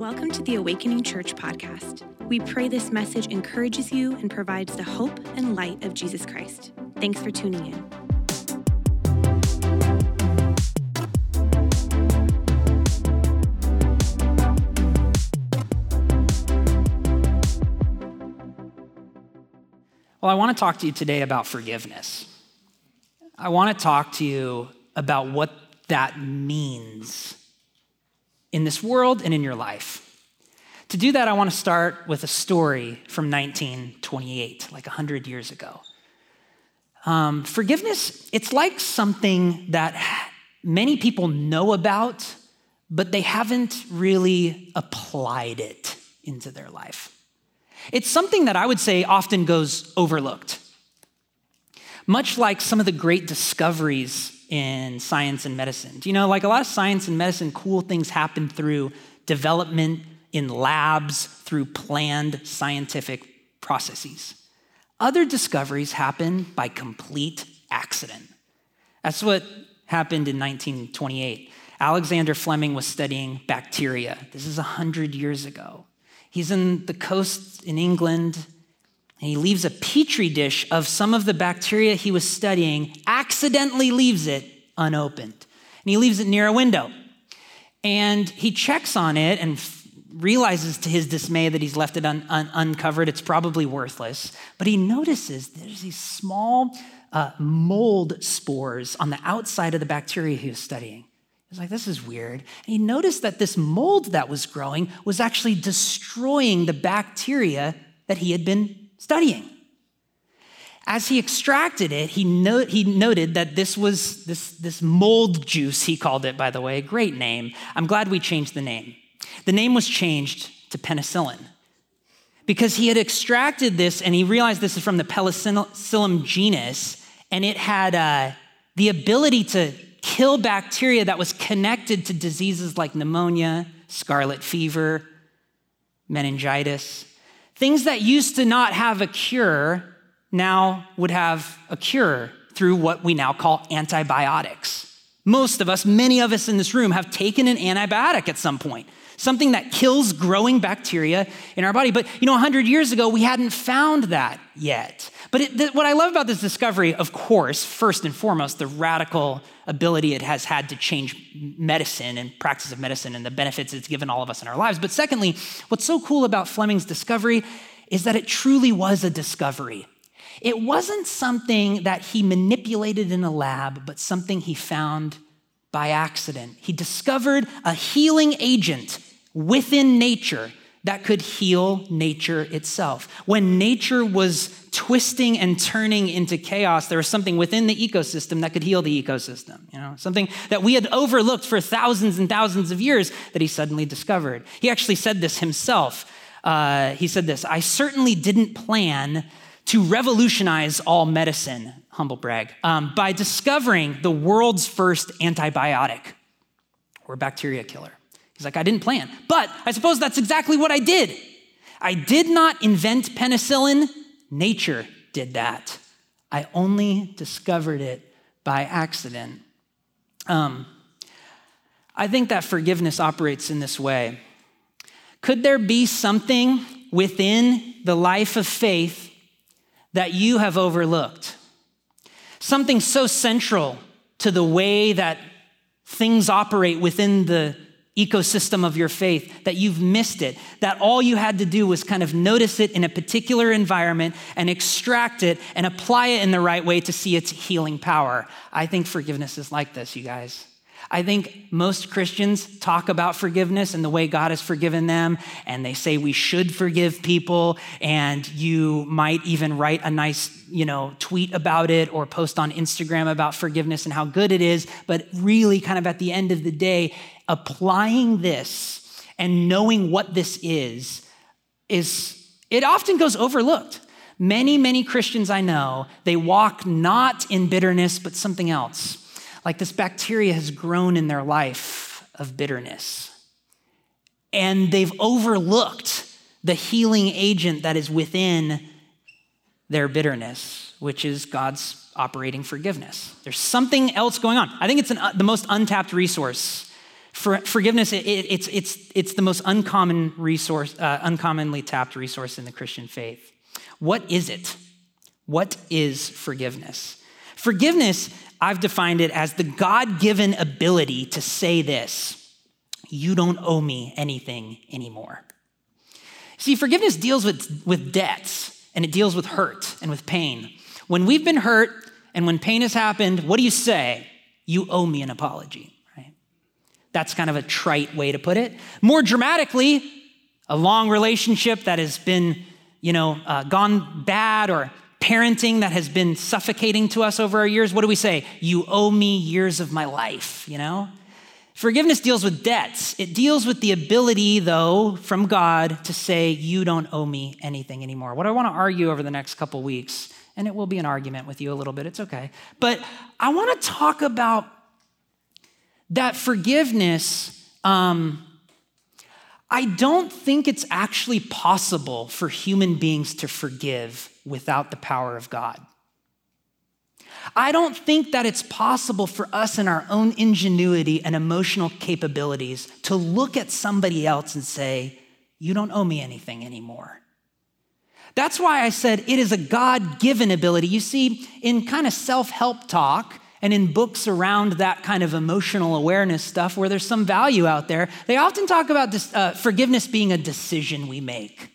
Welcome to the Awakening Church podcast. We pray this message encourages you and provides the hope and light of Jesus Christ. Thanks for tuning in. Well, I want to talk to you today about forgiveness. I want to talk to you about what that means in this world and in your life. To do that, I want to start with a story from 1928, like 100 years ago. Um, forgiveness, it's like something that many people know about, but they haven't really applied it into their life. It's something that I would say often goes overlooked. Much like some of the great discoveries in science and medicine. Do you know, like a lot of science and medicine, cool things happen through development in labs, through planned scientific processes. Other discoveries happen by complete accident. That's what happened in 1928. Alexander Fleming was studying bacteria. This is 100 years ago. He's in the coast in England, and he leaves a petri dish of some of the bacteria he was studying, accidentally leaves it unopened. And he leaves it near a window. And he checks on it and f- realizes to his dismay that he's left it un- un- uncovered. It's probably worthless. But he notices there's these small uh, mold spores on the outside of the bacteria he was studying. He's like, this is weird. And he noticed that this mold that was growing was actually destroying the bacteria that he had been studying. As he extracted it, he, no, he noted that this was this, this mold juice, he called it, by the way, great name. I'm glad we changed the name. The name was changed to penicillin because he had extracted this and he realized this is from the Penicillium genus and it had uh, the ability to kill bacteria that was connected to diseases like pneumonia, scarlet fever, meningitis. Things that used to not have a cure now would have a cure through what we now call antibiotics. Most of us, many of us in this room, have taken an antibiotic at some point, something that kills growing bacteria in our body. But you know, 100 years ago, we hadn't found that yet. But it, what I love about this discovery, of course, first and foremost, the radical ability it has had to change medicine and practice of medicine and the benefits it's given all of us in our lives. But secondly, what's so cool about Fleming's discovery is that it truly was a discovery. It wasn't something that he manipulated in a lab, but something he found by accident. He discovered a healing agent within nature that could heal nature itself. When nature was twisting and turning into chaos, there was something within the ecosystem that could heal the ecosystem. You know, something that we had overlooked for thousands and thousands of years that he suddenly discovered. He actually said this himself. Uh, he said this I certainly didn't plan to revolutionize all medicine, humble brag, um, by discovering the world's first antibiotic or bacteria killer. He's like, I didn't plan, but I suppose that's exactly what I did. I did not invent penicillin, nature did that. I only discovered it by accident. Um, I think that forgiveness operates in this way. Could there be something within the life of faith that you have overlooked? Something so central to the way that things operate within the ecosystem of your faith that you've missed it, that all you had to do was kind of notice it in a particular environment and extract it and apply it in the right way to see its healing power. I think forgiveness is like this, you guys. I think most Christians talk about forgiveness and the way God has forgiven them, and they say we should forgive people, and you might even write a nice, you know, tweet about it or post on Instagram about forgiveness and how good it is, but really kind of at the end of the day, applying this and knowing what this is is it often goes overlooked. Many, many Christians I know, they walk not in bitterness, but something else like this bacteria has grown in their life of bitterness. And they've overlooked the healing agent that is within their bitterness, which is God's operating forgiveness. There's something else going on. I think it's an, uh, the most untapped resource For, forgiveness, it, it, it's, it's, it's the most uncommon resource, uh, uncommonly tapped resource in the Christian faith. What is it? What is forgiveness? Forgiveness, I've defined it as the God given ability to say this You don't owe me anything anymore. See, forgiveness deals with, with debts and it deals with hurt and with pain. When we've been hurt and when pain has happened, what do you say? You owe me an apology, right? That's kind of a trite way to put it. More dramatically, a long relationship that has been, you know, uh, gone bad or parenting that has been suffocating to us over our years, what do we say? You owe me years of my life, you know? Forgiveness deals with debts. It deals with the ability, though, from God to say, You don't owe me anything anymore. What I want to argue over the next couple weeks, and it will be an argument with you a little bit, it's okay. But I want to talk about that forgiveness. Um, I don't think it's actually possible for human beings to forgive without the power of God. I don't think that it's possible for us in our own ingenuity and emotional capabilities to look at somebody else and say, You don't owe me anything anymore. That's why I said it is a God given ability. You see, in kind of self help talk, and in books around that kind of emotional awareness stuff where there's some value out there, they often talk about this, uh, forgiveness being a decision we make.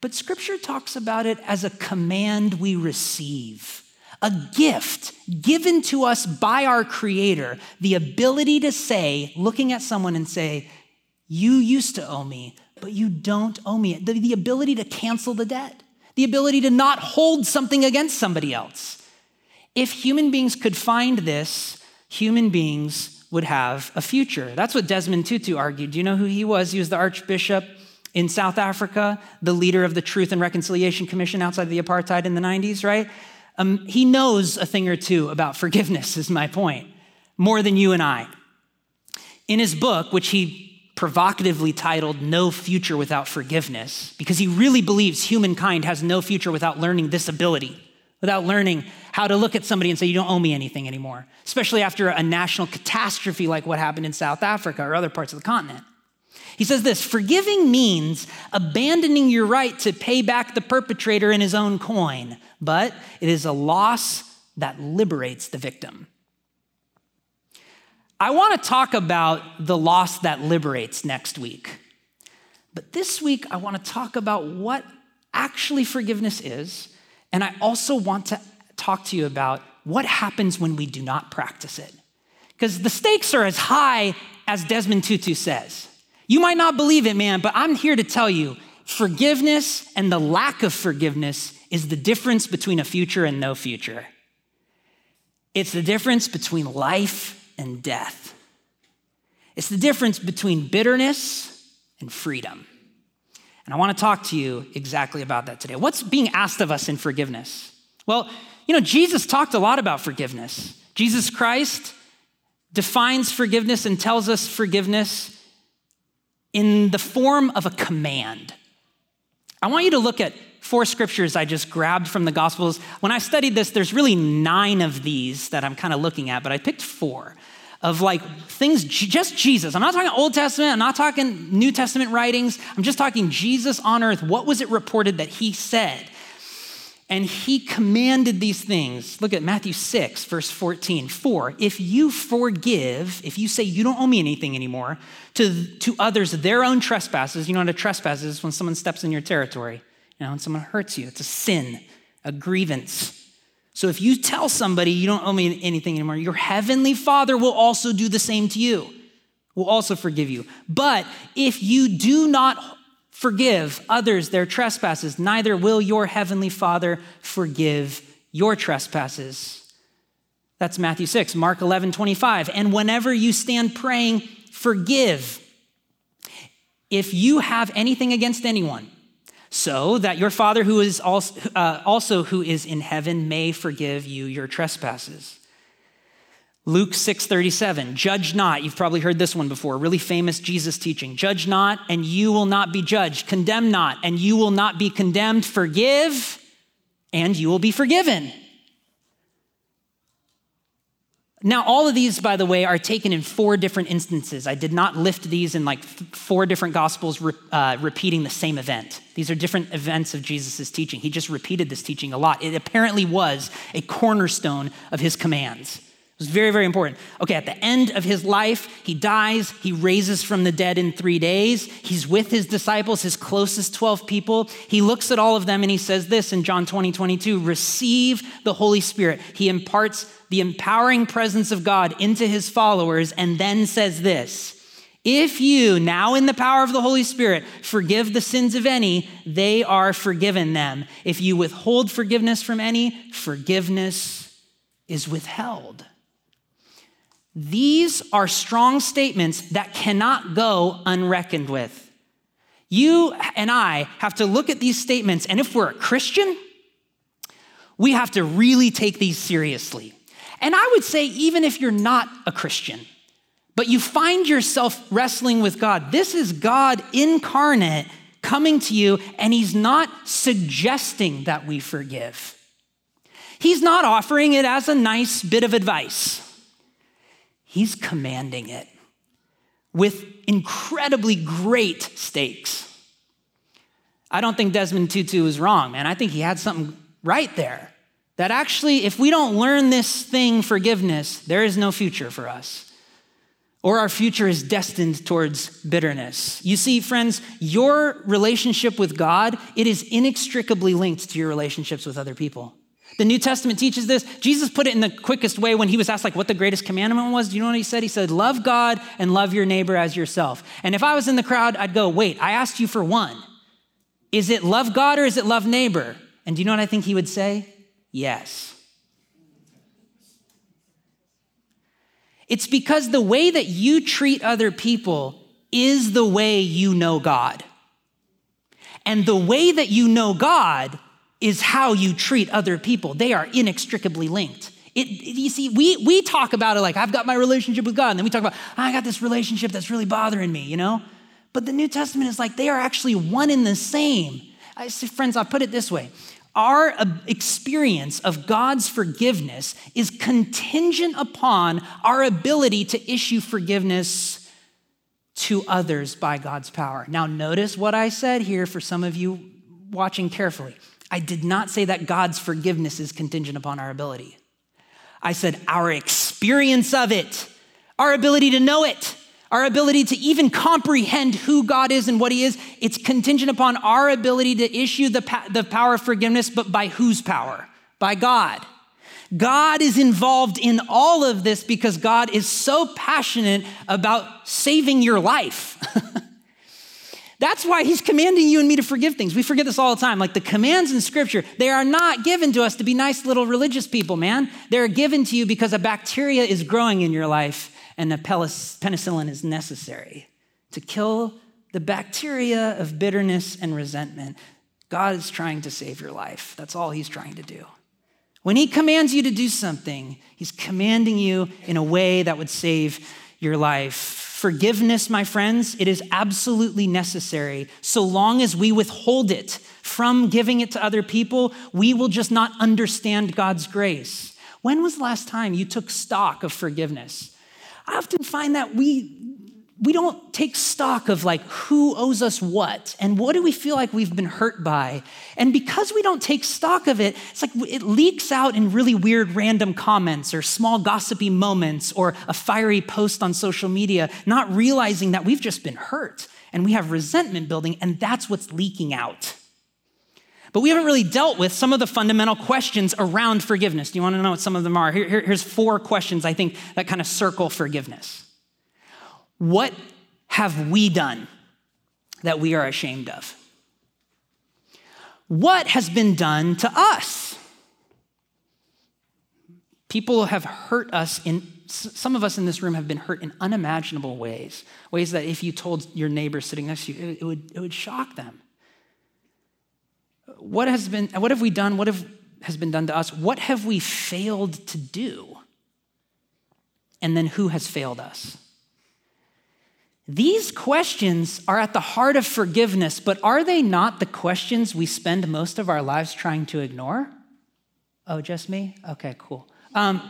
But scripture talks about it as a command we receive a gift given to us by our Creator, the ability to say, looking at someone and say, You used to owe me, but you don't owe me. The, the ability to cancel the debt, the ability to not hold something against somebody else. If human beings could find this, human beings would have a future. That's what Desmond Tutu argued. Do you know who he was? He was the Archbishop in South Africa, the leader of the Truth and Reconciliation Commission outside the apartheid in the 90s, right? Um, he knows a thing or two about forgiveness, is my point, more than you and I. In his book, which he provocatively titled No Future Without Forgiveness, because he really believes humankind has no future without learning this ability, without learning how to look at somebody and say, You don't owe me anything anymore, especially after a national catastrophe like what happened in South Africa or other parts of the continent. He says this forgiving means abandoning your right to pay back the perpetrator in his own coin, but it is a loss that liberates the victim. I want to talk about the loss that liberates next week. But this week, I want to talk about what actually forgiveness is. And I also want to talk to you about what happens when we do not practice it. Because the stakes are as high as Desmond Tutu says. You might not believe it, man, but I'm here to tell you forgiveness and the lack of forgiveness is the difference between a future and no future. It's the difference between life and death. It's the difference between bitterness and freedom. And I want to talk to you exactly about that today. What's being asked of us in forgiveness? Well, you know, Jesus talked a lot about forgiveness. Jesus Christ defines forgiveness and tells us forgiveness in the form of a command. I want you to look at four scriptures I just grabbed from the Gospels. When I studied this, there's really nine of these that I'm kind of looking at, but I picked four of like things, just Jesus. I'm not talking Old Testament, I'm not talking New Testament writings, I'm just talking Jesus on earth. What was it reported that he said? And he commanded these things. Look at Matthew 6, verse 14. For if you forgive, if you say you don't owe me anything anymore, to, to others their own trespasses, you know what a trespass is when someone steps in your territory, you know, when someone hurts you. It's a sin, a grievance. So if you tell somebody you don't owe me anything anymore, your heavenly Father will also do the same to you, will also forgive you. But if you do not forgive others their trespasses, neither will your heavenly Father forgive your trespasses. That's Matthew 6, Mark 11, 25. And whenever you stand praying, forgive if you have anything against anyone, so that your Father who is also, uh, also who is in heaven may forgive you your trespasses. Luke 6:37, judge not. You've probably heard this one before, really famous Jesus teaching. Judge not and you will not be judged. Condemn not and you will not be condemned. Forgive and you will be forgiven. Now, all of these, by the way, are taken in four different instances. I did not lift these in like four different gospels re- uh, repeating the same event. These are different events of Jesus' teaching. He just repeated this teaching a lot. It apparently was a cornerstone of his commands. It was very, very important. Okay, at the end of his life, he dies, he raises from the dead in three days. He's with his disciples, his closest 12 people. He looks at all of them and he says this in John 20, 22 receive the Holy Spirit. He imparts the empowering presence of God into his followers and then says this If you, now in the power of the Holy Spirit, forgive the sins of any, they are forgiven them. If you withhold forgiveness from any, forgiveness is withheld. These are strong statements that cannot go unreckoned with. You and I have to look at these statements, and if we're a Christian, we have to really take these seriously. And I would say, even if you're not a Christian, but you find yourself wrestling with God, this is God incarnate coming to you, and He's not suggesting that we forgive. He's not offering it as a nice bit of advice. He's commanding it with incredibly great stakes. I don't think Desmond Tutu is wrong, man. I think he had something right there. That actually, if we don't learn this thing, forgiveness, there is no future for us. Or our future is destined towards bitterness. You see, friends, your relationship with God, it is inextricably linked to your relationships with other people. The New Testament teaches this. Jesus put it in the quickest way when he was asked like what the greatest commandment was. Do you know what he said? He said, "Love God and love your neighbor as yourself." And if I was in the crowd, I'd go, "Wait, I asked you for one. Is it love God or is it love neighbor?" And do you know what I think he would say? Yes. It's because the way that you treat other people is the way you know God. And the way that you know God is how you treat other people. They are inextricably linked. It, you see, we, we talk about it like, I've got my relationship with God. And then we talk about, I got this relationship that's really bothering me, you know? But the New Testament is like, they are actually one and the same. I say, friends, I'll put it this way our uh, experience of God's forgiveness is contingent upon our ability to issue forgiveness to others by God's power. Now, notice what I said here for some of you watching carefully. I did not say that God's forgiveness is contingent upon our ability. I said our experience of it, our ability to know it, our ability to even comprehend who God is and what He is, it's contingent upon our ability to issue the, the power of forgiveness, but by whose power? By God. God is involved in all of this because God is so passionate about saving your life. That's why he's commanding you and me to forgive things. We forget this all the time. Like the commands in scripture, they are not given to us to be nice little religious people, man. They're given to you because a bacteria is growing in your life and a penicillin is necessary to kill the bacteria of bitterness and resentment. God is trying to save your life. That's all he's trying to do. When he commands you to do something, he's commanding you in a way that would save your life. Forgiveness, my friends, it is absolutely necessary. So long as we withhold it from giving it to other people, we will just not understand God's grace. When was the last time you took stock of forgiveness? I often find that we we don't take stock of like who owes us what and what do we feel like we've been hurt by. And because we don't take stock of it, it's like it leaks out in really weird random comments or small gossipy moments or a fiery post on social media, not realizing that we've just been hurt and we have resentment building and that's what's leaking out. But we haven't really dealt with some of the fundamental questions around forgiveness. Do you want to know what some of them are? Here, here, here's four questions I think that kind of circle forgiveness. What have we done that we are ashamed of? What has been done to us? People have hurt us in, some of us in this room have been hurt in unimaginable ways, ways that if you told your neighbor sitting next to you, it, would, it would shock them. What has been, what have we done? What have, has been done to us? What have we failed to do? And then who has failed us? These questions are at the heart of forgiveness, but are they not the questions we spend most of our lives trying to ignore? Oh, just me? Okay, cool. Um,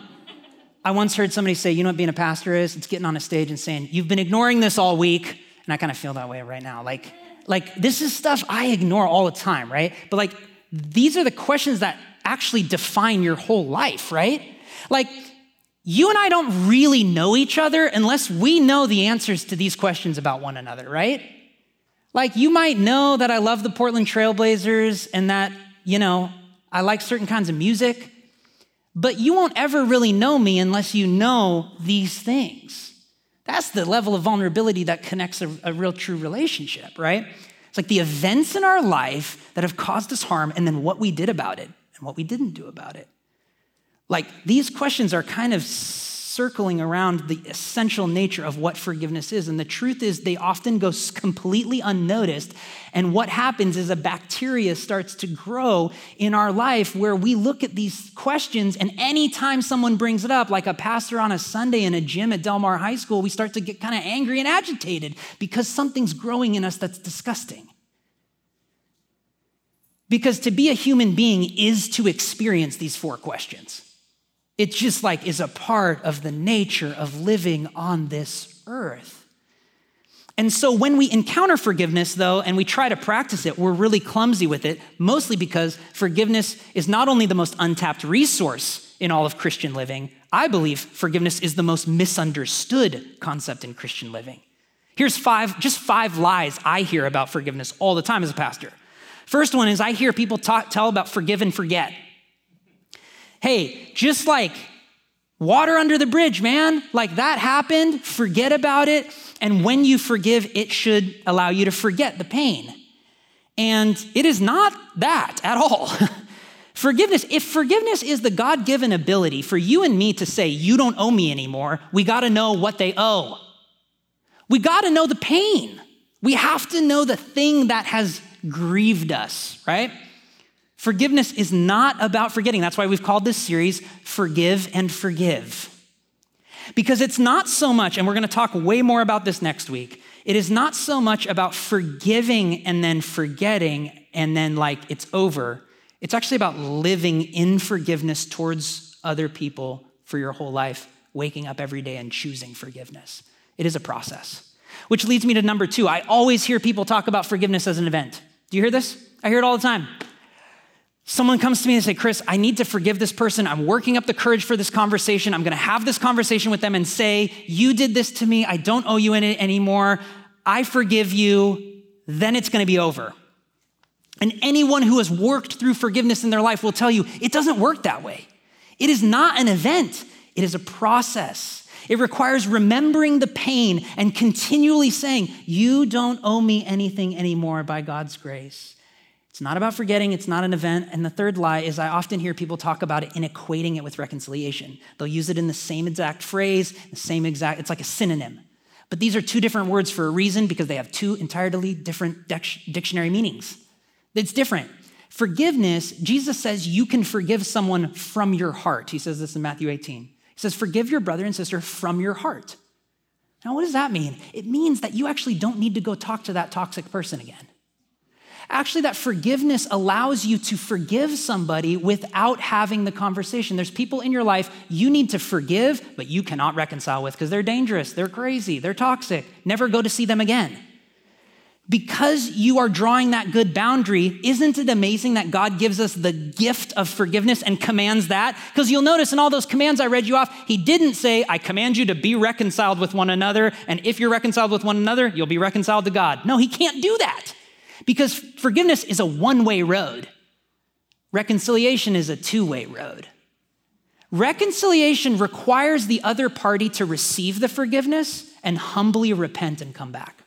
I once heard somebody say, you know what being a pastor is? It's getting on a stage and saying, you've been ignoring this all week. And I kind of feel that way right now. Like, like this is stuff I ignore all the time, right? But like, these are the questions that actually define your whole life, right? Like, you and I don't really know each other unless we know the answers to these questions about one another, right? Like, you might know that I love the Portland Trailblazers and that, you know, I like certain kinds of music, but you won't ever really know me unless you know these things. That's the level of vulnerability that connects a, a real true relationship, right? It's like the events in our life that have caused us harm and then what we did about it and what we didn't do about it. Like these questions are kind of circling around the essential nature of what forgiveness is. And the truth is, they often go completely unnoticed. And what happens is a bacteria starts to grow in our life where we look at these questions, and anytime someone brings it up, like a pastor on a Sunday in a gym at Del Mar High School, we start to get kind of angry and agitated because something's growing in us that's disgusting. Because to be a human being is to experience these four questions. It just like is a part of the nature of living on this earth. And so when we encounter forgiveness, though, and we try to practice it, we're really clumsy with it, mostly because forgiveness is not only the most untapped resource in all of Christian living, I believe forgiveness is the most misunderstood concept in Christian living. Here's five, just five lies I hear about forgiveness all the time as a pastor. First one is I hear people talk, tell about forgive and forget hey, just like water under the bridge, man, like that happened, forget about it. And when you forgive, it should allow you to forget the pain. And it is not that at all. forgiveness, if forgiveness is the God given ability for you and me to say, you don't owe me anymore, we got to know what they owe. We got to know the pain. We have to know the thing that has grieved us, right? Forgiveness is not about forgetting. That's why we've called this series Forgive and Forgive. Because it's not so much, and we're going to talk way more about this next week, it is not so much about forgiving and then forgetting and then like it's over. It's actually about living in forgiveness towards other people for your whole life, waking up every day and choosing forgiveness. It is a process. Which leads me to number two. I always hear people talk about forgiveness as an event. Do you hear this? I hear it all the time. Someone comes to me and say, Chris, I need to forgive this person. I'm working up the courage for this conversation. I'm going to have this conversation with them and say, You did this to me. I don't owe you any anymore. I forgive you. Then it's going to be over. And anyone who has worked through forgiveness in their life will tell you it doesn't work that way. It is not an event, it is a process. It requires remembering the pain and continually saying, You don't owe me anything anymore by God's grace. It's not about forgetting, it's not an event. And the third lie is I often hear people talk about it in equating it with reconciliation. They'll use it in the same exact phrase, the same exact, it's like a synonym. But these are two different words for a reason because they have two entirely different dictionary meanings. It's different. Forgiveness, Jesus says you can forgive someone from your heart. He says this in Matthew 18. He says, Forgive your brother and sister from your heart. Now, what does that mean? It means that you actually don't need to go talk to that toxic person again. Actually, that forgiveness allows you to forgive somebody without having the conversation. There's people in your life you need to forgive, but you cannot reconcile with because they're dangerous, they're crazy, they're toxic. Never go to see them again. Because you are drawing that good boundary, isn't it amazing that God gives us the gift of forgiveness and commands that? Because you'll notice in all those commands I read you off, He didn't say, I command you to be reconciled with one another, and if you're reconciled with one another, you'll be reconciled to God. No, He can't do that. Because forgiveness is a one way road, reconciliation is a two way road. Reconciliation requires the other party to receive the forgiveness and humbly repent and come back.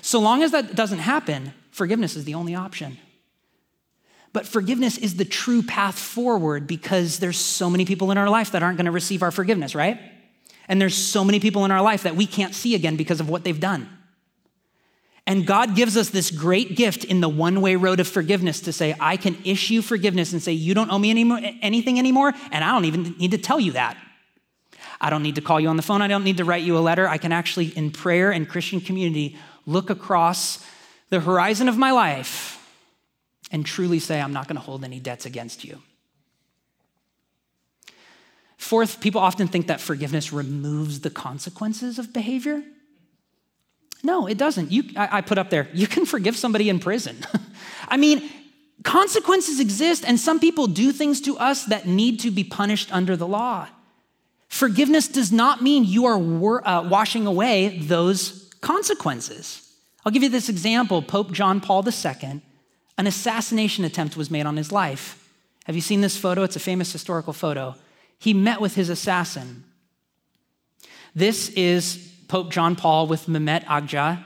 So long as that doesn't happen, forgiveness is the only option. But forgiveness is the true path forward because there's so many people in our life that aren't going to receive our forgiveness, right? And there's so many people in our life that we can't see again because of what they've done. And God gives us this great gift in the one way road of forgiveness to say, I can issue forgiveness and say, You don't owe me any anything anymore, and I don't even need to tell you that. I don't need to call you on the phone. I don't need to write you a letter. I can actually, in prayer and Christian community, look across the horizon of my life and truly say, I'm not going to hold any debts against you. Fourth, people often think that forgiveness removes the consequences of behavior. No, it doesn't. You, I, I put up there, you can forgive somebody in prison. I mean, consequences exist, and some people do things to us that need to be punished under the law. Forgiveness does not mean you are uh, washing away those consequences. I'll give you this example Pope John Paul II, an assassination attempt was made on his life. Have you seen this photo? It's a famous historical photo. He met with his assassin. This is Pope John Paul with Mehmet Agca,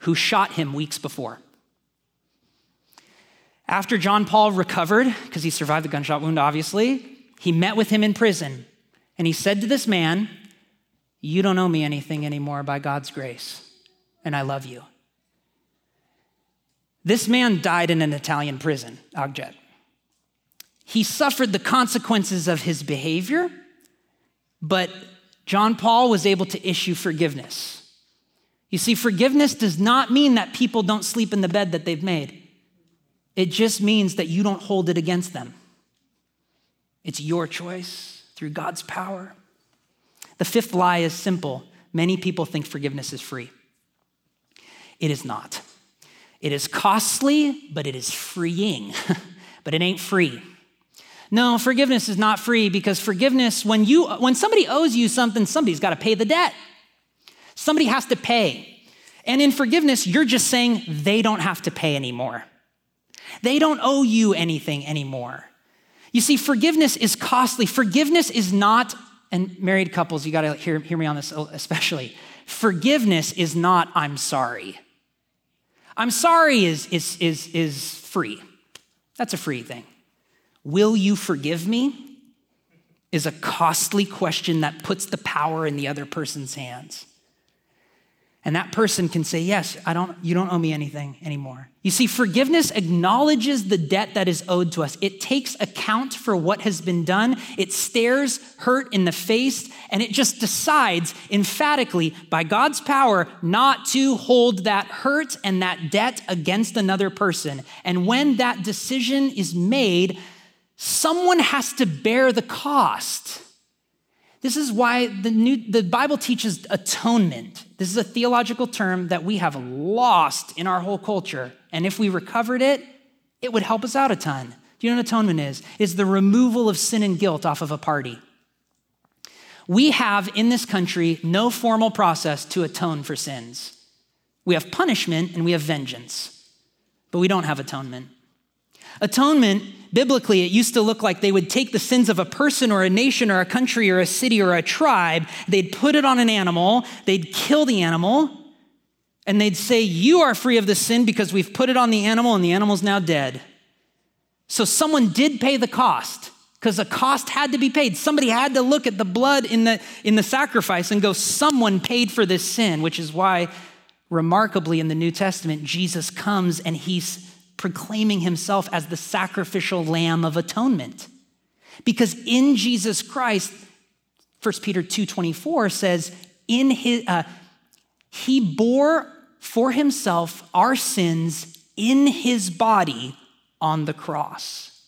who shot him weeks before. After John Paul recovered, because he survived the gunshot wound, obviously, he met with him in prison. And he said to this man, You don't owe me anything anymore by God's grace, and I love you. This man died in an Italian prison, Agca. He suffered the consequences of his behavior, but John Paul was able to issue forgiveness. You see, forgiveness does not mean that people don't sleep in the bed that they've made. It just means that you don't hold it against them. It's your choice through God's power. The fifth lie is simple many people think forgiveness is free. It is not. It is costly, but it is freeing, but it ain't free. No, forgiveness is not free because forgiveness, when you when somebody owes you something, somebody's got to pay the debt. Somebody has to pay. And in forgiveness, you're just saying they don't have to pay anymore. They don't owe you anything anymore. You see, forgiveness is costly. Forgiveness is not, and married couples, you got to hear, hear me on this especially. Forgiveness is not, I'm sorry. I'm sorry is, is, is, is free. That's a free thing. Will you forgive me? Is a costly question that puts the power in the other person's hands. And that person can say, Yes, I don't, you don't owe me anything anymore. You see, forgiveness acknowledges the debt that is owed to us. It takes account for what has been done. It stares hurt in the face, and it just decides emphatically, by God's power, not to hold that hurt and that debt against another person. And when that decision is made, someone has to bear the cost. This is why the, new, the Bible teaches atonement. This is a theological term that we have lost in our whole culture. And if we recovered it, it would help us out a ton. Do you know what atonement is? It's the removal of sin and guilt off of a party. We have in this country no formal process to atone for sins. We have punishment and we have vengeance, but we don't have atonement. Atonement biblically, it used to look like they would take the sins of a person or a nation or a country or a city or a tribe, they'd put it on an animal, they'd kill the animal, and they'd say, You are free of the sin because we've put it on the animal and the animal's now dead. So someone did pay the cost because the cost had to be paid. Somebody had to look at the blood in the, in the sacrifice and go, Someone paid for this sin, which is why, remarkably, in the New Testament, Jesus comes and he's proclaiming himself as the sacrificial lamb of atonement. Because in Jesus Christ, 1 Peter 2:24 says, in his, uh, he bore for himself our sins in his body on the cross.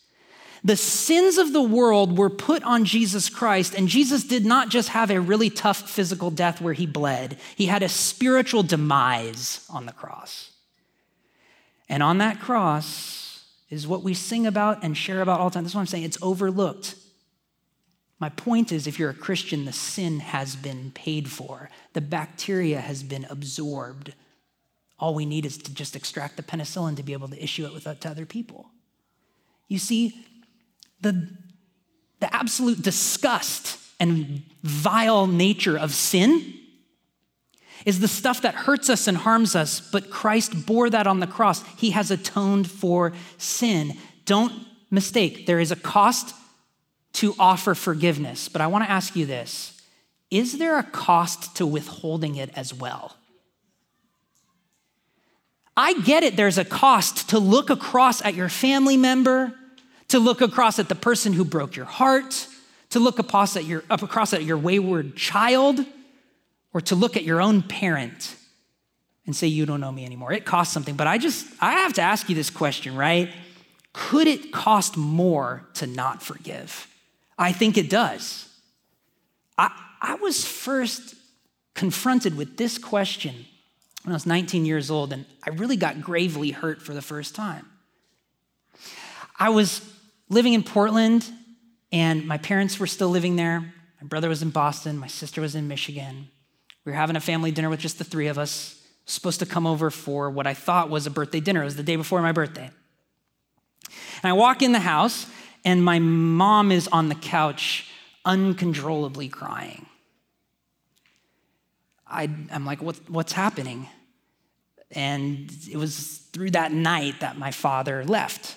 The sins of the world were put on Jesus Christ, and Jesus did not just have a really tough physical death where he bled, he had a spiritual demise on the cross. And on that cross is what we sing about and share about all the time. That's what I'm saying. It's overlooked. My point is if you're a Christian, the sin has been paid for, the bacteria has been absorbed. All we need is to just extract the penicillin to be able to issue it with, to other people. You see, the, the absolute disgust and vile nature of sin is the stuff that hurts us and harms us, but Christ bore that on the cross. He has atoned for sin. Don't mistake, there is a cost to offer forgiveness, but I want to ask you this Is there a cost to withholding it as well? I get it, there's a cost to look across at your family member, to look across at the person who broke your heart, to look across at your, up across at your wayward child or to look at your own parent and say, You don't know me anymore. It costs something. But I just, I have to ask you this question, right? Could it cost more to not forgive? I think it does. I, I was first confronted with this question when I was 19 years old, and I really got gravely hurt for the first time. I was living in Portland, and my parents were still living there. My brother was in Boston, my sister was in Michigan. We were having a family dinner with just the three of us, supposed to come over for what I thought was a birthday dinner. It was the day before my birthday. And I walk in the house, and my mom is on the couch, uncontrollably crying. I, am like, what, what's happening? And it was through that night that my father left.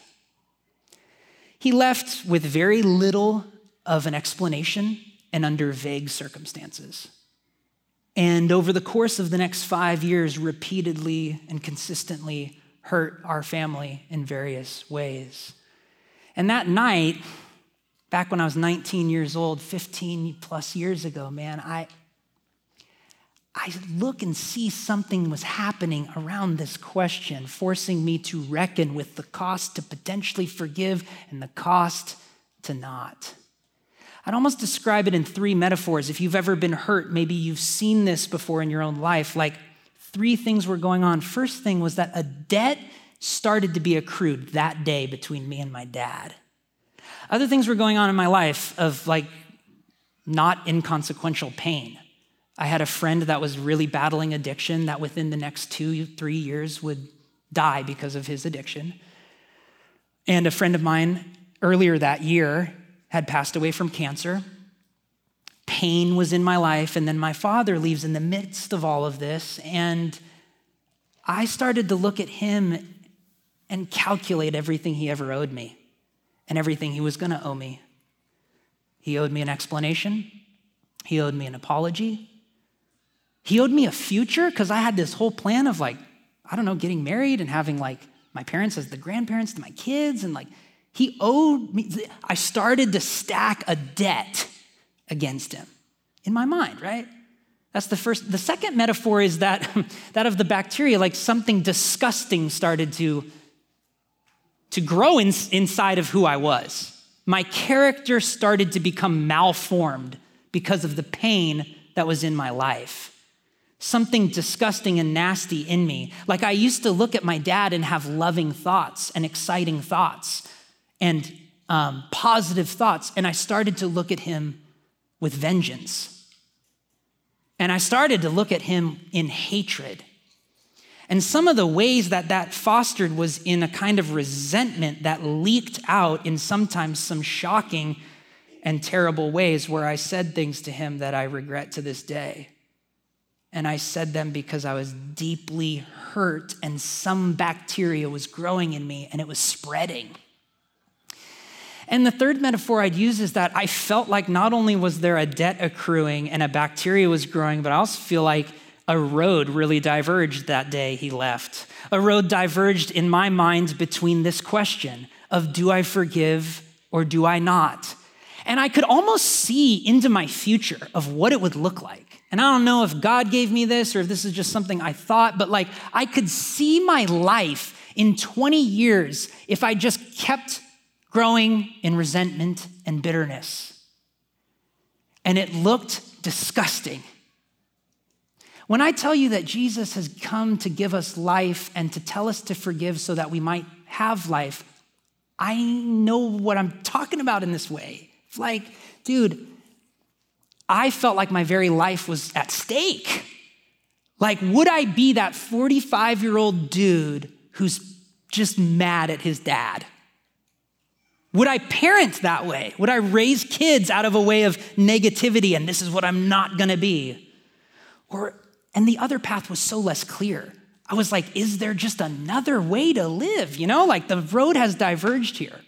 He left with very little of an explanation and under vague circumstances. And over the course of the next five years, repeatedly and consistently hurt our family in various ways. And that night, back when I was 19 years old, 15 plus years ago, man, I, I look and see something was happening around this question, forcing me to reckon with the cost to potentially forgive and the cost to not. I'd almost describe it in three metaphors. If you've ever been hurt, maybe you've seen this before in your own life. Like three things were going on. First thing was that a debt started to be accrued that day between me and my dad. Other things were going on in my life of like not inconsequential pain. I had a friend that was really battling addiction that within the next two, three years would die because of his addiction. And a friend of mine earlier that year had passed away from cancer. Pain was in my life. And then my father leaves in the midst of all of this. And I started to look at him and calculate everything he ever owed me and everything he was going to owe me. He owed me an explanation, he owed me an apology, he owed me a future because I had this whole plan of like, I don't know, getting married and having like my parents as the grandparents to my kids. And like, he owed me, I started to stack a debt against him in my mind, right? That's the first. The second metaphor is that, that of the bacteria, like something disgusting started to, to grow in, inside of who I was. My character started to become malformed because of the pain that was in my life something disgusting and nasty in me. Like I used to look at my dad and have loving thoughts and exciting thoughts and um, positive thoughts. And I started to look at him with vengeance. And I started to look at him in hatred. And some of the ways that that fostered was in a kind of resentment that leaked out in sometimes some shocking and terrible ways where I said things to him that I regret to this day. And I said them because I was deeply hurt and some bacteria was growing in me and it was spreading. And the third metaphor I'd use is that I felt like not only was there a debt accruing and a bacteria was growing, but I also feel like a road really diverged that day he left. A road diverged in my mind between this question of do I forgive or do I not? And I could almost see into my future of what it would look like. And I don't know if God gave me this or if this is just something I thought, but like I could see my life in 20 years if I just kept growing in resentment and bitterness. And it looked disgusting. When I tell you that Jesus has come to give us life and to tell us to forgive so that we might have life, I know what I'm talking about in this way. It's like, dude, I felt like my very life was at stake. Like, would I be that 45 year old dude who's just mad at his dad? Would I parent that way? Would I raise kids out of a way of negativity and this is what I'm not gonna be? Or, and the other path was so less clear. I was like, is there just another way to live? You know, like the road has diverged here.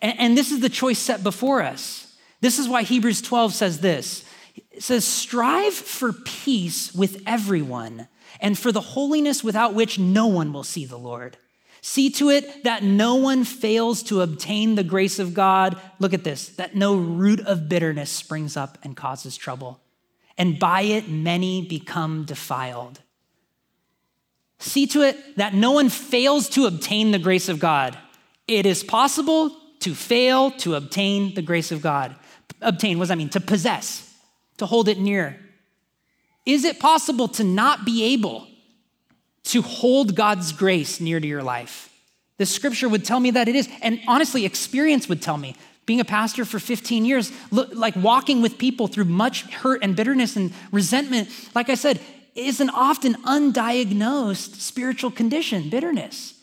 And, and this is the choice set before us. This is why Hebrews 12 says this it says, Strive for peace with everyone and for the holiness without which no one will see the Lord. See to it that no one fails to obtain the grace of God. Look at this that no root of bitterness springs up and causes trouble, and by it many become defiled. See to it that no one fails to obtain the grace of God. It is possible to fail to obtain the grace of God. obtain, what does that mean? To possess, to hold it near. Is it possible to not be able to hold God's grace near to your life? The scripture would tell me that it is. And honestly, experience would tell me. Being a pastor for 15 years, like walking with people through much hurt and bitterness and resentment, like I said, is an often undiagnosed spiritual condition, bitterness.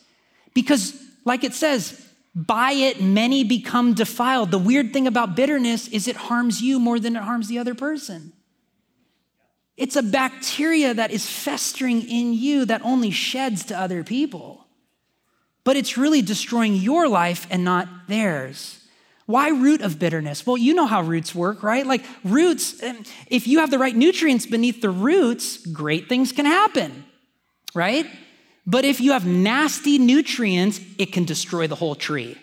Because, like it says, by it many become defiled. The weird thing about bitterness is it harms you more than it harms the other person. It's a bacteria that is festering in you that only sheds to other people. But it's really destroying your life and not theirs. Why root of bitterness? Well, you know how roots work, right? Like roots, um, if you have the right nutrients beneath the roots, great things can happen, right? But if you have nasty nutrients, it can destroy the whole tree.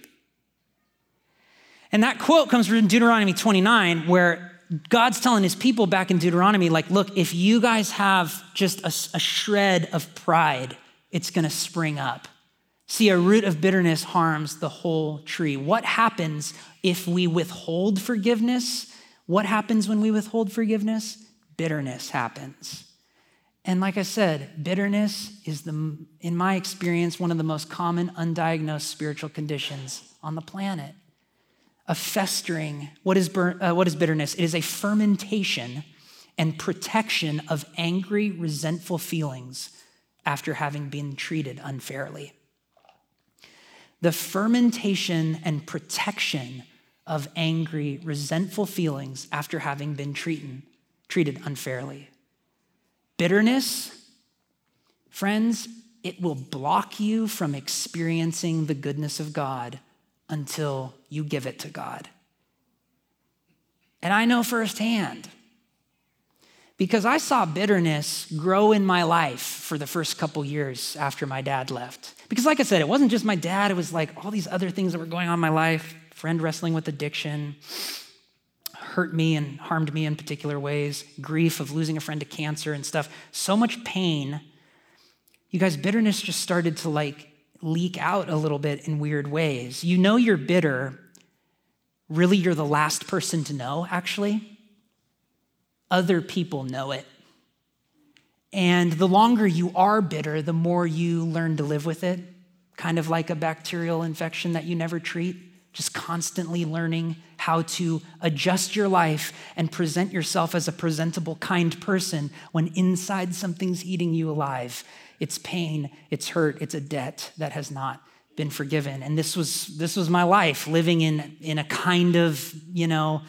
And that quote comes from Deuteronomy 29, where God's telling his people back in Deuteronomy, like, look, if you guys have just a, a shred of pride, it's going to spring up. See, a root of bitterness harms the whole tree. What happens if we withhold forgiveness? What happens when we withhold forgiveness? Bitterness happens. And like I said, bitterness is, the, in my experience, one of the most common undiagnosed spiritual conditions on the planet a festering. What is, uh, what is bitterness? It is a fermentation and protection of angry, resentful feelings after having been treated unfairly. The fermentation and protection of angry, resentful feelings after having been treated, treated unfairly. Bitterness, friends, it will block you from experiencing the goodness of God until you give it to God. And I know firsthand because I saw bitterness grow in my life for the first couple years after my dad left. Because, like I said, it wasn't just my dad, it was like all these other things that were going on in my life friend wrestling with addiction, hurt me and harmed me in particular ways, grief of losing a friend to cancer and stuff. So much pain. You guys, bitterness just started to like leak out a little bit in weird ways. You know you're bitter. Really, you're the last person to know, actually. Other people know it. And the longer you are bitter, the more you learn to live with it, kind of like a bacterial infection that you never treat. Just constantly learning how to adjust your life and present yourself as a presentable, kind person when inside something's eating you alive. It's pain, it's hurt, it's a debt that has not been forgiven. And this was this was my life living in in a kind of, you know,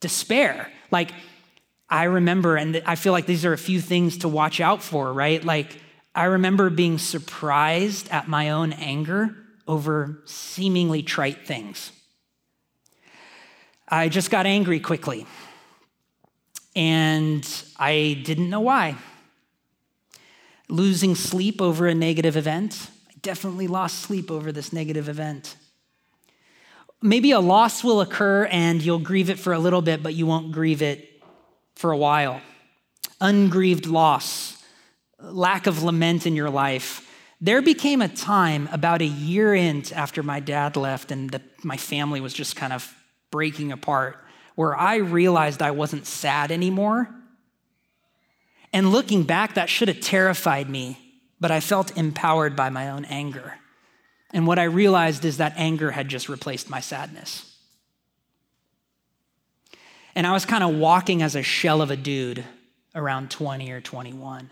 despair. Like I remember and I feel like these are a few things to watch out for, right? Like I remember being surprised at my own anger over seemingly trite things. I just got angry quickly. And I didn't know why losing sleep over a negative event. I definitely lost sleep over this negative event. Maybe a loss will occur and you'll grieve it for a little bit, but you won't grieve it for a while. Ungrieved loss, lack of lament in your life. There became a time about a year in after my dad left and the, my family was just kind of breaking apart where I realized I wasn't sad anymore and looking back, that should have terrified me, but I felt empowered by my own anger. And what I realized is that anger had just replaced my sadness. And I was kind of walking as a shell of a dude around 20 or 21,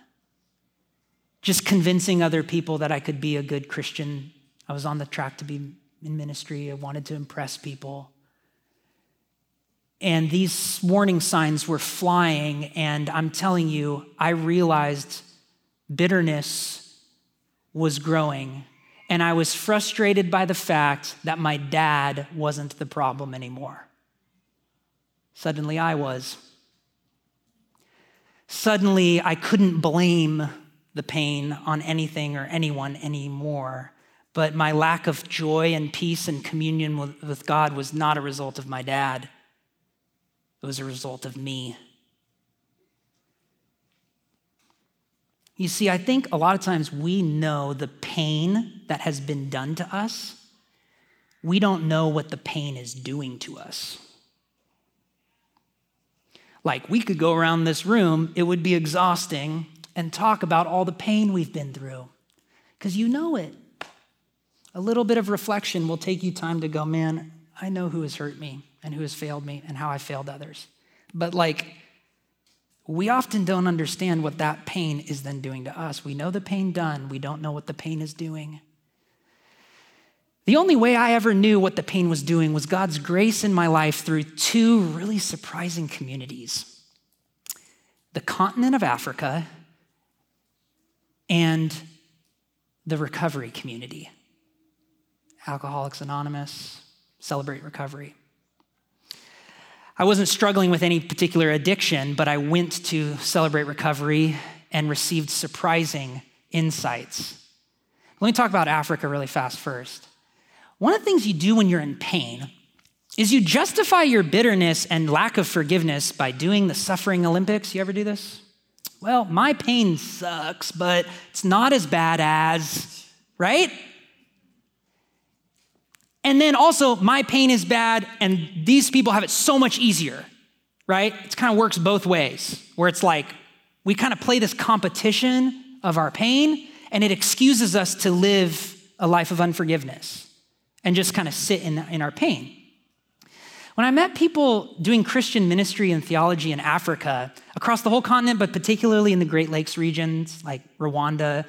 just convincing other people that I could be a good Christian. I was on the track to be in ministry, I wanted to impress people. And these warning signs were flying. And I'm telling you, I realized bitterness was growing. And I was frustrated by the fact that my dad wasn't the problem anymore. Suddenly, I was. Suddenly, I couldn't blame the pain on anything or anyone anymore. But my lack of joy and peace and communion with, God was not a result of my dad. It was a result of me. You see, I think a lot of times we know the pain that has been done to us. We don't know what the pain is doing to us. Like, we could go around this room, it would be exhausting, and talk about all the pain we've been through, because you know it. A little bit of reflection will take you time to go, man, I know who has hurt me and who has failed me and how I failed others. But, like, we often don't understand what that pain is then doing to us. We know the pain done, we don't know what the pain is doing. The only way I ever knew what the pain was doing was God's grace in my life through two really surprising communities the continent of Africa and the recovery community. Alcoholics Anonymous, Celebrate Recovery. I wasn't struggling with any particular addiction, but I went to Celebrate Recovery and received surprising insights. Let me talk about Africa really fast first. One of the things you do when you're in pain is you justify your bitterness and lack of forgiveness by doing the suffering Olympics. You ever do this? Well, my pain sucks, but it's not as bad as, right? And then also, my pain is bad, and these people have it so much easier, right? It kind of works both ways, where it's like we kind of play this competition of our pain, and it excuses us to live a life of unforgiveness and just kind of sit in, in our pain. When I met people doing Christian ministry and theology in Africa, across the whole continent, but particularly in the Great Lakes regions like Rwanda,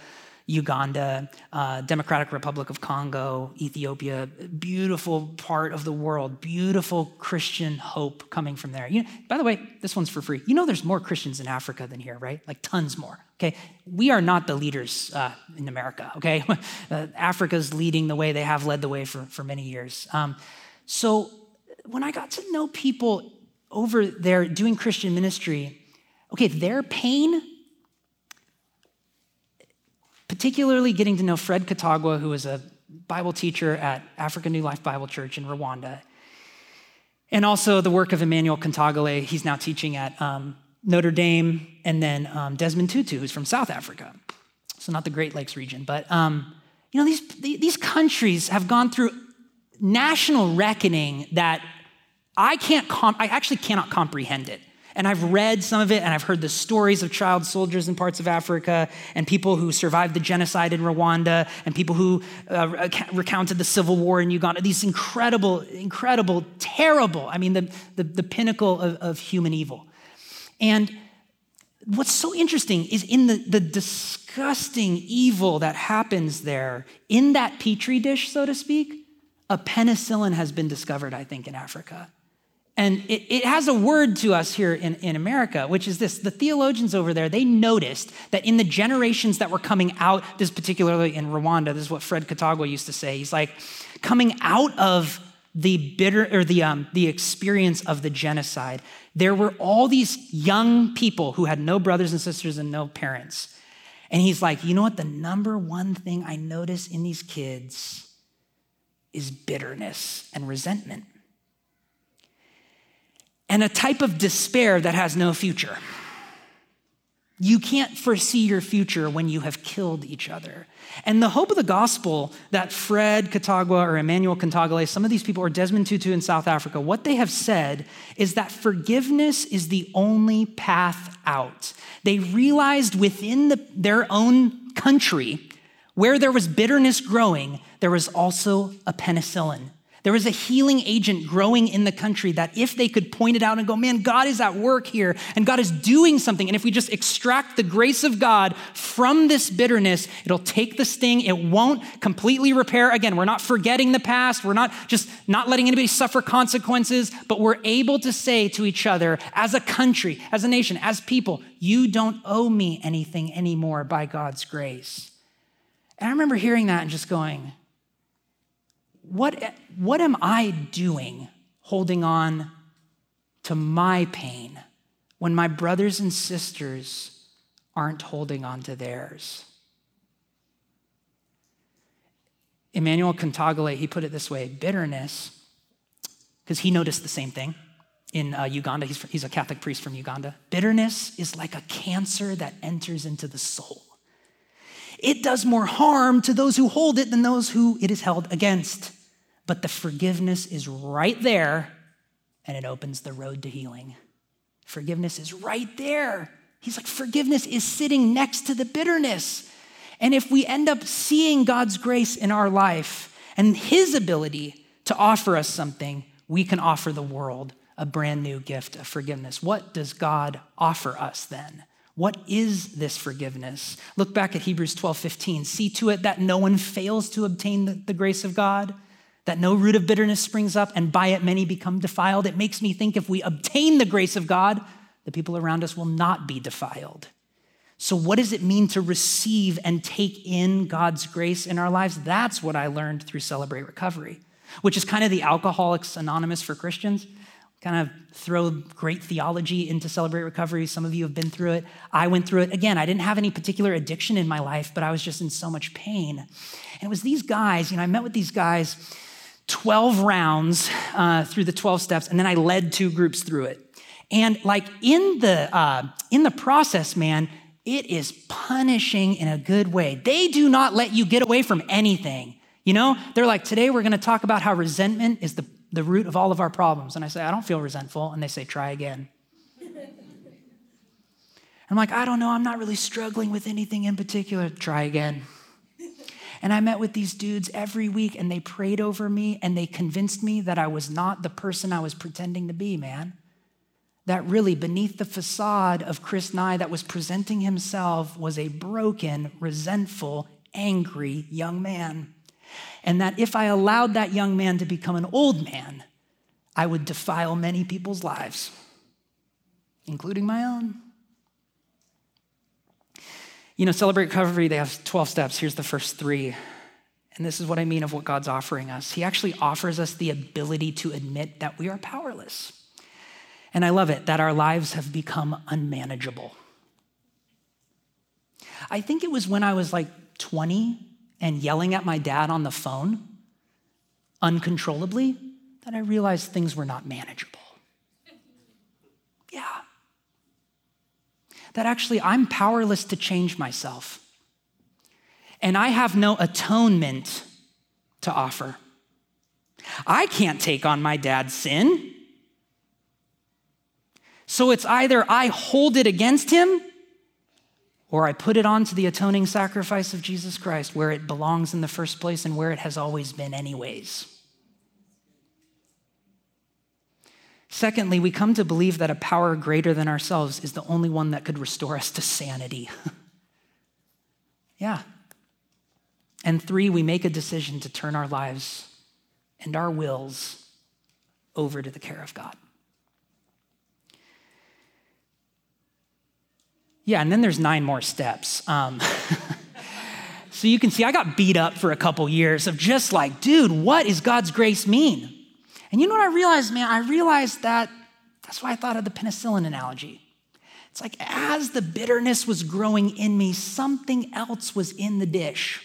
Uganda, uh, Democratic Republic of Congo, Ethiopia, beautiful part of the world, beautiful Christian hope coming from there. You know, by the way, this one's for free. You know, there's more Christians in Africa than here, right? Like tons more. Okay, we are not the leaders uh, in America. Okay, uh, Africa's leading the way; they have led the way for for many years. Um, so when I got to know people over there doing Christian ministry, okay, their pain particularly getting to know Fred Katagwa, who was a Bible teacher at African New Life Bible Church in Rwanda, and also the work of Emmanuel Katongole. He's now teaching at um, Notre Dame, and then um, Desmond Tutu, who's from South Africa. So, not the Great Lakes region, but um, you know, these, these countries have gone through national reckoning that I can't, I actually cannot comprehend it. And I've read some of it, and I've heard the stories of child soldiers in parts of Africa, and people who survived the genocide in Rwanda, and people who uh, recounted the civil war in Uganda. These incredible, incredible, terrible, I mean, the, the, the pinnacle of, of human evil. And what's so interesting is in the, the disgusting evil that happens there, in that petri dish, so to speak, a penicillin has been discovered, I think, in Africa. And it, it, has a word to us here in, in America, which is this the theologians over there, they noticed that in the generations that were coming out, this particularly in Rwanda, this is what Fred Katagwa used to say. He's like, coming out of the bitter or the, um, the experience of the genocide, there were all these young people who had no brothers and sisters and no parents. And he's like, you know what? The number one thing I notice in these kids is bitterness and resentment and a type of despair that has no future. You can't foresee your future when you have killed each other. And the hope of the gospel that Fred Katagwa or Emmanuel Katongole, some of these people, or Desmond Tutu in South Africa, what they have said is that forgiveness is the only path out. They realized within the, their own country where there was bitterness growing, there was also a penicillin there was a healing agent growing in the country that if they could point it out and go, man, God is at work here and God is doing something. And if we just extract the grace of God from this bitterness, it'll take the sting. It won't completely repair. Again, we're not forgetting the past. We're not just not letting anybody suffer consequences, but we're able to say to each other as a country, as a nation, as people, you don't owe me anything anymore by God's grace. And I remember hearing that and just going, what, what am I doing holding on to my pain when my brothers and sisters aren't holding on to theirs? Emmanuel Katongole, he put it this way bitterness, because he noticed the same thing in uh, Uganda. He's, he's a Catholic priest from Uganda. Bitterness is like a cancer that enters into the soul. It does more harm to those who hold it than those who it is held against but the forgiveness is right there and it opens the road to healing. Forgiveness is right there. He's like, forgiveness is sitting next to the bitterness. And if we end up seeing God's grace in our life and His ability to offer us something, we can offer the world a brand new gift of forgiveness. What does God offer us then? What is this forgiveness? Look back at Hebrews 12 15. See to it that no one fails to obtain the, the, grace of God, that no root of bitterness springs up, and by it many become defiled. It makes me think if we obtain the grace of God, the people around us will not be defiled. So, what does it mean to receive and take in God's grace in our lives? That's what I learned through Celebrate Recovery, which is kind of the Alcoholics Anonymous for Christians kind of throw great theology into Celebrate Recovery. Some of you have been through it. I went through it. Again, I didn't have any particular addiction in my life, but I was just in so much pain. And it was these guys, you know, I met with these guys 12 rounds uh, through the 12 steps, and then I led two groups through it. And like in the uh, in the process, man, it is punishing in a good way. They do not let you get away from anything. You know, they're like, today we're going to talk about how resentment is the the root of all of our problems. And I say, I don't feel resentful. And they say, try again. I'm like, I don't know. I'm not really struggling with anything in particular. Try again. And I met with these dudes every week and they prayed over me and they convinced me that I was not the person I was pretending to be, man. That really, beneath the facade of Chris Nye that was presenting himself, was a broken, resentful, angry young man and that if I allowed that young man to become an old man, I would defile many people's lives, including my own. You know, Celebrate Recovery, they have 12 steps. Here's the first three. And this is what I mean of what God's offering us. He actually offers us the ability to admit that we are powerless. And I love it that our lives have become unmanageable. I think it was when I was like 20 and yelling at my dad on the phone uncontrollably that I realized things were not manageable. Yeah. That actually I'm powerless to change myself. And I have no atonement to offer. I can't take on my dad's sin. So it's either I hold it against him or I put it onto the atoning sacrifice of Jesus Christ where it belongs in the first place and where it has always been, anyways. Secondly, we come to believe that a power greater than ourselves is the only one that could restore us to sanity. yeah. And three, we make a decision to turn our lives and our wills over to the care of God. Yeah, and then there's nine more steps. Um, so you can see I got beat up for a couple years of just like, dude, what is God's grace mean? And you know what I realized, man? I realized that that's why I thought of the penicillin analogy. It's like as the bitterness was growing in me, something else was in the dish.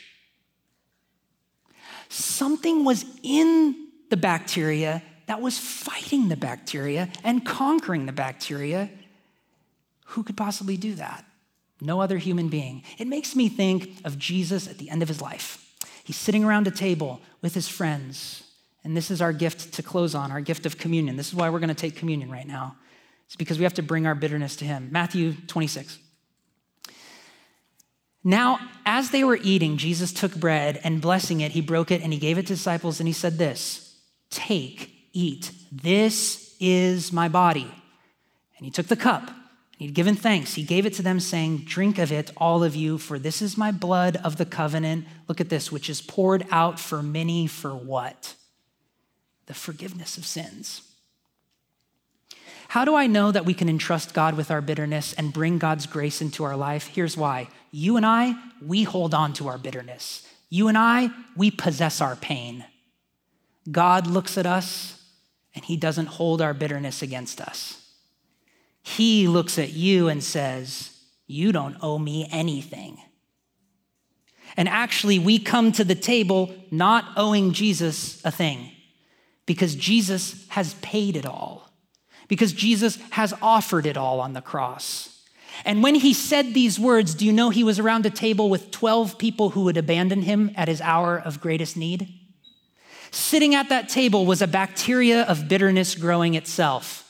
Something was in the bacteria that was fighting the bacteria and conquering the bacteria who could possibly do that? No other human being. It makes me think of Jesus at the end of his life. He's sitting around a table with his friends, and this is our gift to close on, our gift of communion. This is why we're going to take communion right now. It's because we have to bring our bitterness to him. Matthew 26. Now, as they were eating, Jesus took bread and blessing it, he broke it and he gave it to disciples and he said this Take, eat. This is my body. And he took the cup. He'd given thanks. He gave it to them, saying, Drink of it, all of you, for this is my blood of the covenant. Look at this, which is poured out for many for what? The forgiveness of sins. How do I know that we can entrust God with our bitterness and bring God's grace into our life? Here's why. You and I, we hold on to our bitterness. You and I, we possess our pain. God looks at us and he doesn't hold our bitterness against us. He looks at you and says, You don't owe me anything. And actually, we come to the table not owing Jesus a thing because Jesus has paid it all, because Jesus has offered it all on the cross. And when he said these words, do you know he was around a table with 12 people who would abandon him at his hour of greatest need? Sitting at that table was a bacteria of bitterness growing itself.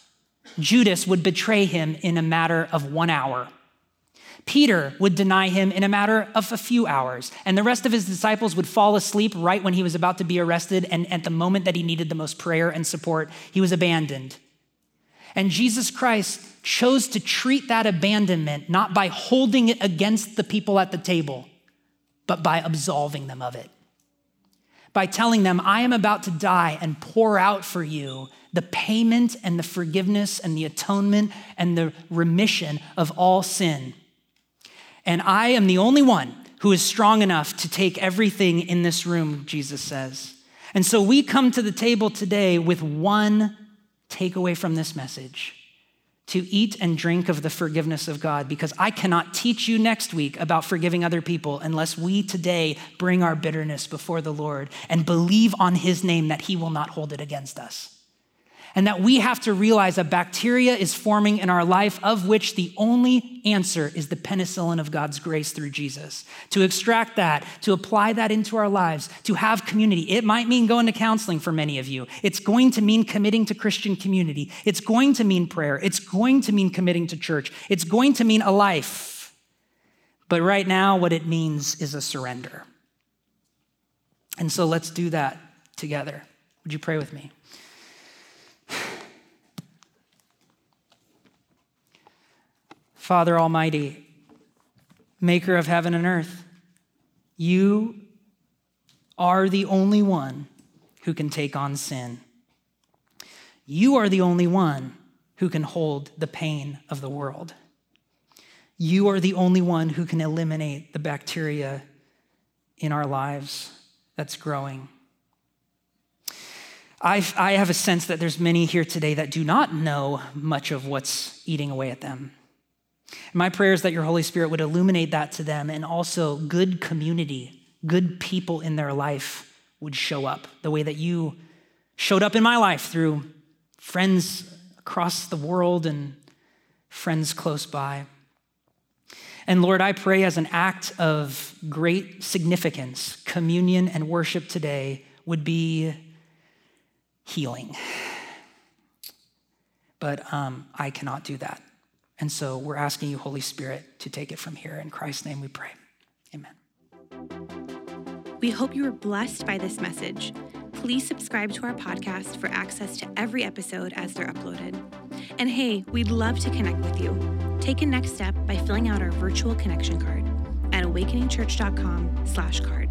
Judas would betray him in a matter of one hour. Peter would deny him in a matter of a few hours, and the rest of his disciples would fall asleep right when he was about to be arrested, and at the moment that he needed the most prayer and support, he was abandoned. And Jesus Christ chose to treat that abandonment not by holding it against the people at the table, but by absolving them of it. By telling them, I am about to die and pour out for you the payment and the forgiveness and the atonement and the remission of all sin and I am the only one who is strong enough to take everything in this room, Jesus says. And so we come to the table today with one takeaway from this message to eat and drink of the forgiveness of God, because I cannot teach you next week about forgiving other people unless we today bring our bitterness before the Lord and believe on his name that he will not hold it against us and that we have to realize a bacteria is forming in our life, of which the only answer is the penicillin of God's grace through Jesus. To extract that, to apply that into our lives, to have community. It might mean going to counseling for many of you. It's going to mean committing to Christian community. It's going to mean prayer. It's going to mean committing to church. It's going to mean a life. But right now, what it means is a surrender. And so let's do that together. Would you pray with me? Father Almighty, maker of heaven and earth, you are the only one who can take on sin. You are the only one who can hold the pain of the world. You are the only one who can eliminate the bacteria in our lives that's growing. i I have a sense that there's many here today that do not know much of what's eating away at them. My prayer is that your Holy Spirit would illuminate that to them and also good community, good people in their life would show up the way that you showed up in my life through friends across the world and friends close by. And Lord, I pray as an act of great significance, communion and worship today would be healing. But um, I cannot do that. And so we're asking you, Holy Spirit, to take it from here. In Christ's name we pray. Amen. We hope you were blessed by this message. Please subscribe to our podcast for access to every episode as they're uploaded. And hey, we'd love to connect with you. Take a next step by filling out our virtual connection card at awakeningchurch.com slash card.